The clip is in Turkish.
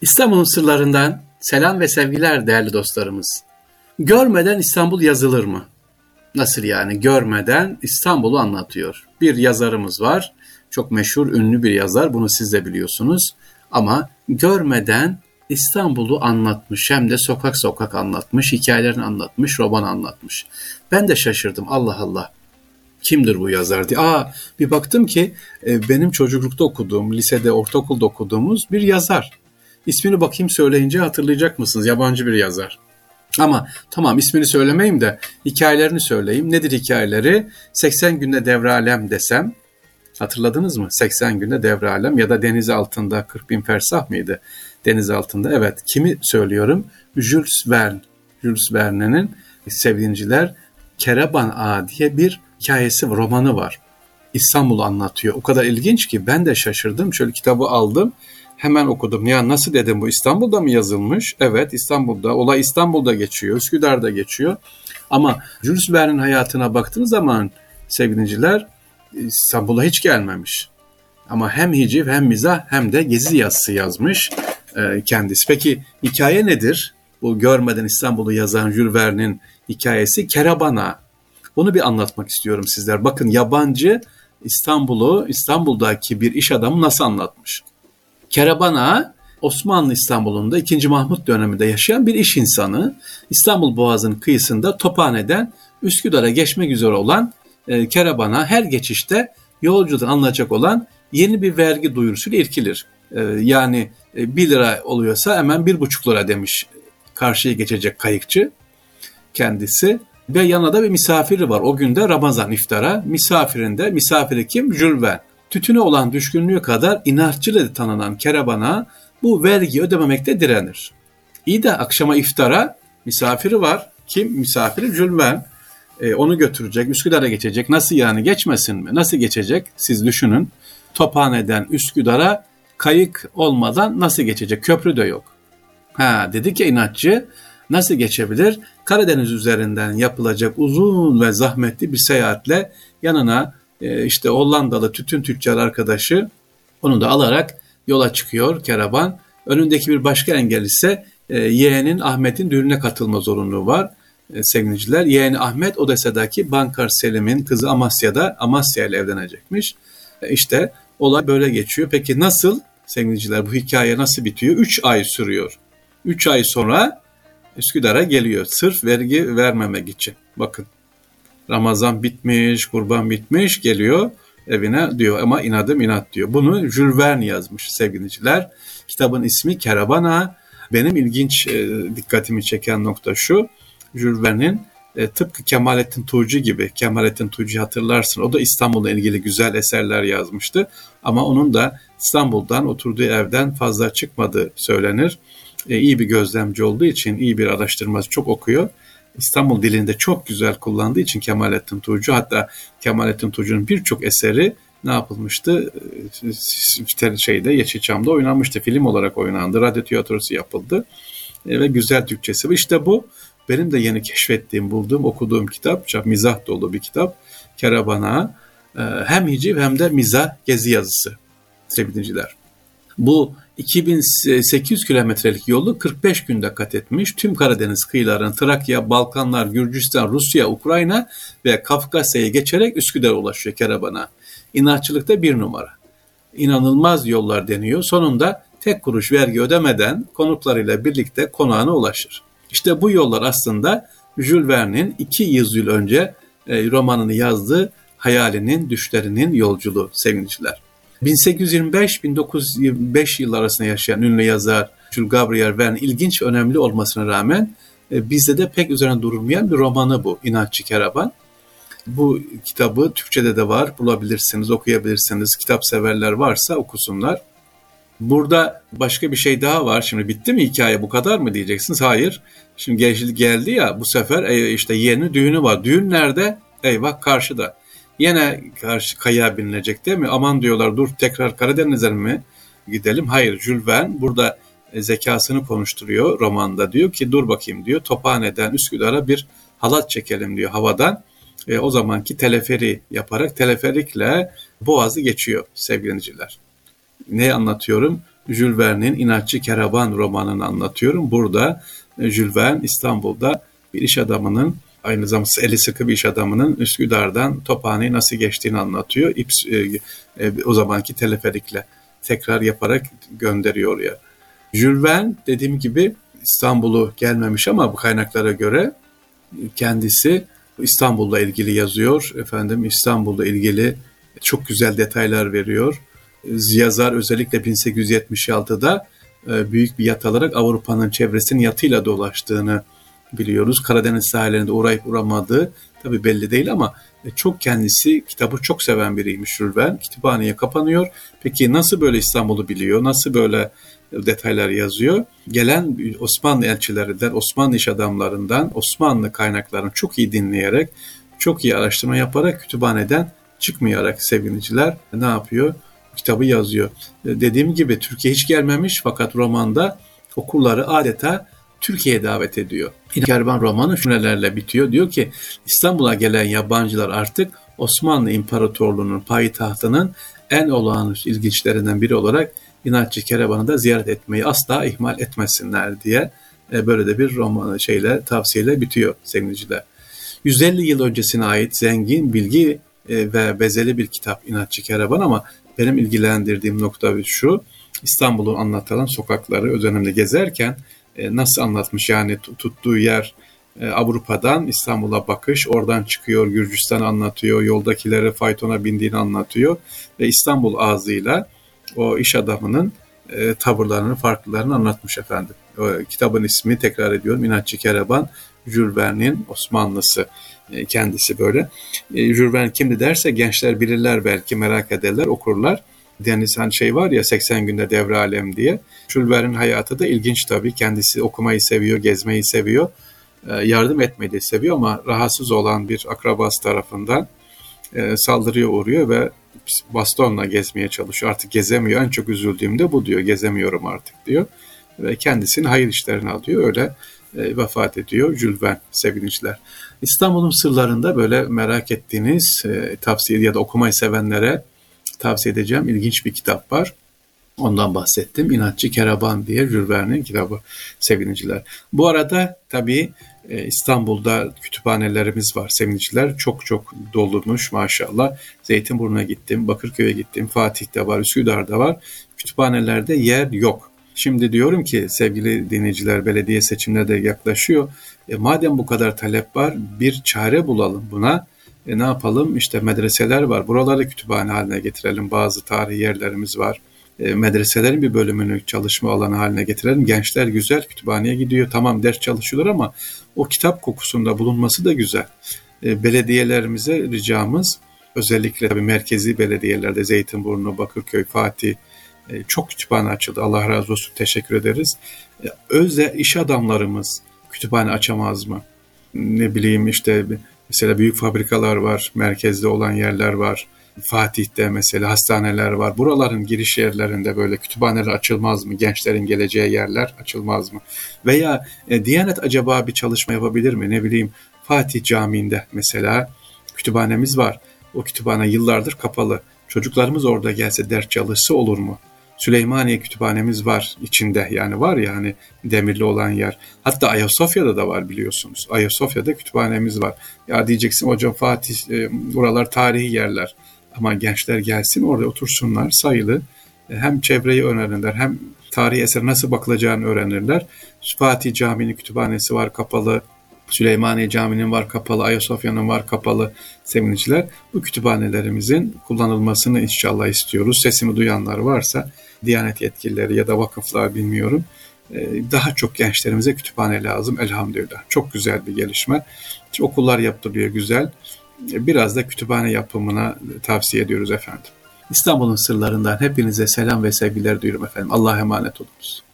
İstanbul'un sırlarından selam ve sevgiler değerli dostlarımız. Görmeden İstanbul yazılır mı? Nasıl yani? Görmeden İstanbul'u anlatıyor. Bir yazarımız var. Çok meşhur, ünlü bir yazar. Bunu siz de biliyorsunuz. Ama görmeden İstanbul'u anlatmış. Hem de sokak sokak anlatmış. Hikayelerini anlatmış, roman anlatmış. Ben de şaşırdım. Allah Allah kimdir bu yazar diye. Aa bir baktım ki e, benim çocuklukta okuduğum, lisede, ortaokulda okuduğumuz bir yazar. İsmini bakayım söyleyince hatırlayacak mısınız? Yabancı bir yazar. Ama tamam ismini söylemeyeyim de hikayelerini söyleyeyim. Nedir hikayeleri? 80 günde devralem desem hatırladınız mı? 80 günde devralem ya da deniz altında 40 bin fersah mıydı? Deniz altında evet. Kimi söylüyorum? Jules Verne. Jules Verne'nin Sevinciler Kereban Ağa diye bir hikayesi, romanı var. İstanbul'u anlatıyor. O kadar ilginç ki ben de şaşırdım. Şöyle kitabı aldım. Hemen okudum. Ya nasıl dedim bu İstanbul'da mı yazılmış? Evet İstanbul'da. Olay İstanbul'da geçiyor. Üsküdar'da geçiyor. Ama Jules Verne'in hayatına baktığınız zaman sevgiliciler İstanbul'a hiç gelmemiş. Ama hem hiciv hem mizah hem de gezi yazısı yazmış e, kendisi. Peki hikaye nedir? Bu görmeden İstanbul'u yazan Jules Verne'in hikayesi Kerabana. Bunu bir anlatmak istiyorum sizler. Bakın yabancı İstanbul'u, İstanbul'daki bir iş adamı nasıl anlatmış? Kerabana Osmanlı İstanbul'unda 2. Mahmut döneminde yaşayan bir iş insanı. İstanbul Boğazı'nın kıyısında Tophane'den Üsküdar'a geçmek üzere olan e, Kerabana her geçişte yolcudan alınacak olan yeni bir vergi duyurusuyla irkilir. E, yani e, 1 lira oluyorsa hemen 1,5 lira demiş karşıya geçecek kayıkçı kendisi. Ve yanında da bir misafiri var. O günde Ramazan iftara. Misafirinde, misafiri kim? Jülven. Tütüne olan düşkünlüğü kadar inatçıyla tanınan Kerabana bu vergi ödememekte direnir. İyi de akşama iftara misafiri var. Kim? Misafiri Jülven. E, onu götürecek, Üsküdar'a geçecek. Nasıl yani geçmesin mi? Nasıl geçecek? Siz düşünün. Tophane'den Üsküdar'a kayık olmadan nasıl geçecek? Köprü de yok. Ha dedi ki inatçı nasıl geçebilir? Karadeniz üzerinden yapılacak uzun ve zahmetli bir seyahatle yanına e, işte Hollandalı tütün tüccar arkadaşı onu da alarak yola çıkıyor keravan. Önündeki bir başka engel ise e, yeğenin Ahmet'in düğününe katılma zorunluluğu var e, sevgiliciler. Yeğeni Ahmet Odessa'daki Bankar Selim'in kızı Amasya'da Amasya ile evlenecekmiş. E, işte olay böyle geçiyor. Peki nasıl sevgiliciler bu hikaye nasıl bitiyor? 3 ay sürüyor. 3 ay sonra Üsküdar'a geliyor. Sırf vergi vermemek için. Bakın Ramazan bitmiş, kurban bitmiş geliyor evine diyor ama inadım inat diyor. Bunu Jules Verne yazmış sevgiliciler. Kitabın ismi Kerabana. Benim ilginç e, dikkatimi çeken nokta şu. Jules Verne'in e, tıpkı Kemalettin Tuğcu gibi, Kemalettin Tuğcu hatırlarsın o da İstanbul'la ilgili güzel eserler yazmıştı. Ama onun da İstanbul'dan oturduğu evden fazla çıkmadığı söylenir e, iyi bir gözlemci olduğu için iyi bir araştırmacı çok okuyor. İstanbul dilinde çok güzel kullandığı için Kemalettin Tuğcu hatta Kemalettin Tuğcu'nun birçok eseri ne yapılmıştı? E, şeyde Yeşilçam'da oynanmıştı. Film olarak oynandı. Radyo tiyatrosu yapıldı. E, ve güzel Türkçesi. İşte bu benim de yeni keşfettiğim, bulduğum, okuduğum kitap. Çok mizah dolu bir kitap. Kerabana e, hem hiciv hem de mizah gezi yazısı sevgiliciler. Bu 2800 kilometrelik yolu 45 günde kat etmiş. Tüm Karadeniz kıyılarını Trakya, Balkanlar, Gürcistan, Rusya, Ukrayna ve Kafkasya'ya geçerek Üsküdar'a ulaşıyor Keraban'a. İnatçılıkta bir numara. İnanılmaz yollar deniyor. Sonunda tek kuruş vergi ödemeden konuklarıyla birlikte konağına ulaşır. İşte bu yollar aslında Jules Verne'in iki yüzyıl önce e, romanını yazdığı hayalinin, düşlerinin yolculuğu sevgiliciler. 1825-1925 yıl arasında yaşayan ünlü yazar Jules Gabriel Verne ilginç önemli olmasına rağmen e, bizde de pek üzerine durulmayan bir romanı bu İnatçı Keraban. Bu kitabı Türkçe'de de var bulabilirsiniz okuyabilirsiniz kitap severler varsa okusunlar. Burada başka bir şey daha var. Şimdi bitti mi hikaye bu kadar mı diyeceksiniz? Hayır. Şimdi geldi ya bu sefer e, işte yeni düğünü var. Düğün nerede? Eyvah karşıda. Yine karşı kaya binilecek değil mi? Aman diyorlar dur tekrar Karadeniz'e mi gidelim? Hayır Jules Verne burada e, zekasını konuşturuyor romanda diyor ki dur bakayım diyor Tophane'den Üsküdar'a bir halat çekelim diyor havadan. E, o zamanki teleferi yaparak teleferikle Boğaz'ı geçiyor sevgiliciler. Ne anlatıyorum? Jules Verne'in İnatçı Keraban romanını anlatıyorum. Burada e, Jules Verne İstanbul'da bir iş adamının aynı zamanda eli sıkı bir iş adamının Üsküdar'dan Tophane'ye nasıl geçtiğini anlatıyor. İps, e, e, o zamanki teleferikle tekrar yaparak gönderiyor ya. Jules Verne dediğim gibi İstanbul'u gelmemiş ama bu kaynaklara göre kendisi İstanbul'la ilgili yazıyor. Efendim İstanbul'la ilgili çok güzel detaylar veriyor. Yazar özellikle 1876'da e, büyük bir yat alarak Avrupa'nın çevresinin yatıyla dolaştığını biliyoruz. Karadeniz sahillerinde uğrayıp uğramadığı tabi belli değil ama e, çok kendisi kitabı çok seven biriymiş Verne. Kütüphaneye kapanıyor. Peki nasıl böyle İstanbul'u biliyor? Nasıl böyle detaylar yazıyor? Gelen Osmanlı elçilerinden, Osmanlı iş adamlarından, Osmanlı kaynaklarını çok iyi dinleyerek, çok iyi araştırma yaparak kütüphaneden çıkmayarak sevgiliciler ne yapıyor? Kitabı yazıyor. E, dediğim gibi Türkiye hiç gelmemiş fakat romanda okurları adeta Türkiye'ye davet ediyor. Kervan romanı şunelerle bitiyor. Diyor ki İstanbul'a gelen yabancılar artık Osmanlı İmparatorluğu'nun payitahtının en olağanüstü ilginçlerinden biri olarak İnatçı Kerevan'ı da ziyaret etmeyi asla ihmal etmesinler diye e, böyle de bir roman şeyle tavsiyeyle bitiyor sevgiliciler. 150 yıl öncesine ait zengin bilgi e, ve bezeli bir kitap İnatçı Kerevan ama benim ilgilendirdiğim nokta şu İstanbul'un anlatılan sokakları dönemde gezerken e, nasıl anlatmış yani tuttuğu yer e, Avrupa'dan İstanbul'a bakış, oradan çıkıyor Gürcistan anlatıyor, yoldakilere faytona bindiğini anlatıyor ve İstanbul ağzıyla o iş adamının e, tavırlarını, farklılarını anlatmış efendim. Kitabın ismi tekrar ediyorum İnatçı Kereban, Jules Osmanlısı kendisi böyle. Verne kimdi derse gençler bilirler belki merak ederler, okurlar. Deniz hani şey var ya 80 günde devre diye. Jules hayatı da ilginç tabii. Kendisi okumayı seviyor, gezmeyi seviyor. E, yardım etmeyi de seviyor ama rahatsız olan bir akrabası tarafından e, saldırıya uğruyor ve bastonla gezmeye çalışıyor. Artık gezemiyor. En çok üzüldüğüm de bu diyor. Gezemiyorum artık diyor. Ve kendisini hayır işlerine alıyor. Öyle e, vefat ediyor Jules Verne sevgiliciler. İstanbul'un sırlarında böyle merak ettiğiniz e, tavsiye ya da okumayı sevenlere tavsiye edeceğim ilginç bir kitap var. Ondan bahsettim. İnatçı Keraban diye Jules kitabı sevgiliciler. Bu arada tabii e, İstanbul'da kütüphanelerimiz var sevgiliciler. Çok çok dolmuş maşallah. Zeytinburnu'na gittim, Bakırköy'e gittim, Fatih'te var, Üsküdar'da var. Kütüphanelerde yer yok. Şimdi diyorum ki sevgili dinleyiciler belediye seçimleri de yaklaşıyor. E, madem bu kadar talep var bir çare bulalım buna e, ne yapalım? İşte medreseler var. Buraları kütüphane haline getirelim. Bazı tarihi yerlerimiz var. E, medreselerin bir bölümünü çalışma alanı haline getirelim. Gençler güzel kütüphaneye gidiyor. Tamam ders çalışıyorlar ama o kitap kokusunda bulunması da güzel. E, belediyelerimize ricamız özellikle tabii merkezi belediyelerde Zeytinburnu, Bakırköy, Fatih e, çok kütüphane açıldı. Allah razı olsun. Teşekkür ederiz. E, özde iş adamlarımız kütüphane açamaz mı? Ne bileyim işte Mesela büyük fabrikalar var, merkezde olan yerler var. Fatih'te mesela hastaneler var. Buraların giriş yerlerinde böyle kütüphaneler açılmaz mı? Gençlerin geleceği yerler açılmaz mı? Veya e, Diyanet acaba bir çalışma yapabilir mi? Ne bileyim Fatih Camii'nde mesela kütüphanemiz var. O kütüphane yıllardır kapalı. Çocuklarımız orada gelse ders çalışsa olur mu? Süleymaniye kütüphanemiz var içinde yani var ya hani demirli olan yer. Hatta Ayasofya'da da var biliyorsunuz. Ayasofya'da kütüphanemiz var. Ya diyeceksin hocam Fatih e, buralar tarihi yerler. Ama gençler gelsin orada otursunlar sayılı. E, hem çevreyi öğrenirler hem tarihi eser nasıl bakılacağını öğrenirler. Fatih Camii'nin kütüphanesi var kapalı. Süleymaniye Camii'nin var kapalı, Ayasofya'nın var kapalı sevinçler. Bu kütüphanelerimizin kullanılmasını inşallah istiyoruz. Sesimi duyanlar varsa Diyanet yetkilileri ya da vakıflar bilmiyorum. Ee, daha çok gençlerimize kütüphane lazım elhamdülillah. Çok güzel bir gelişme. Okullar yaptırılıyor güzel. Ee, biraz da kütüphane yapımına tavsiye ediyoruz efendim. İstanbul'un sırlarından hepinize selam ve sevgiler duyuyorum efendim. Allah'a emanet olunuz.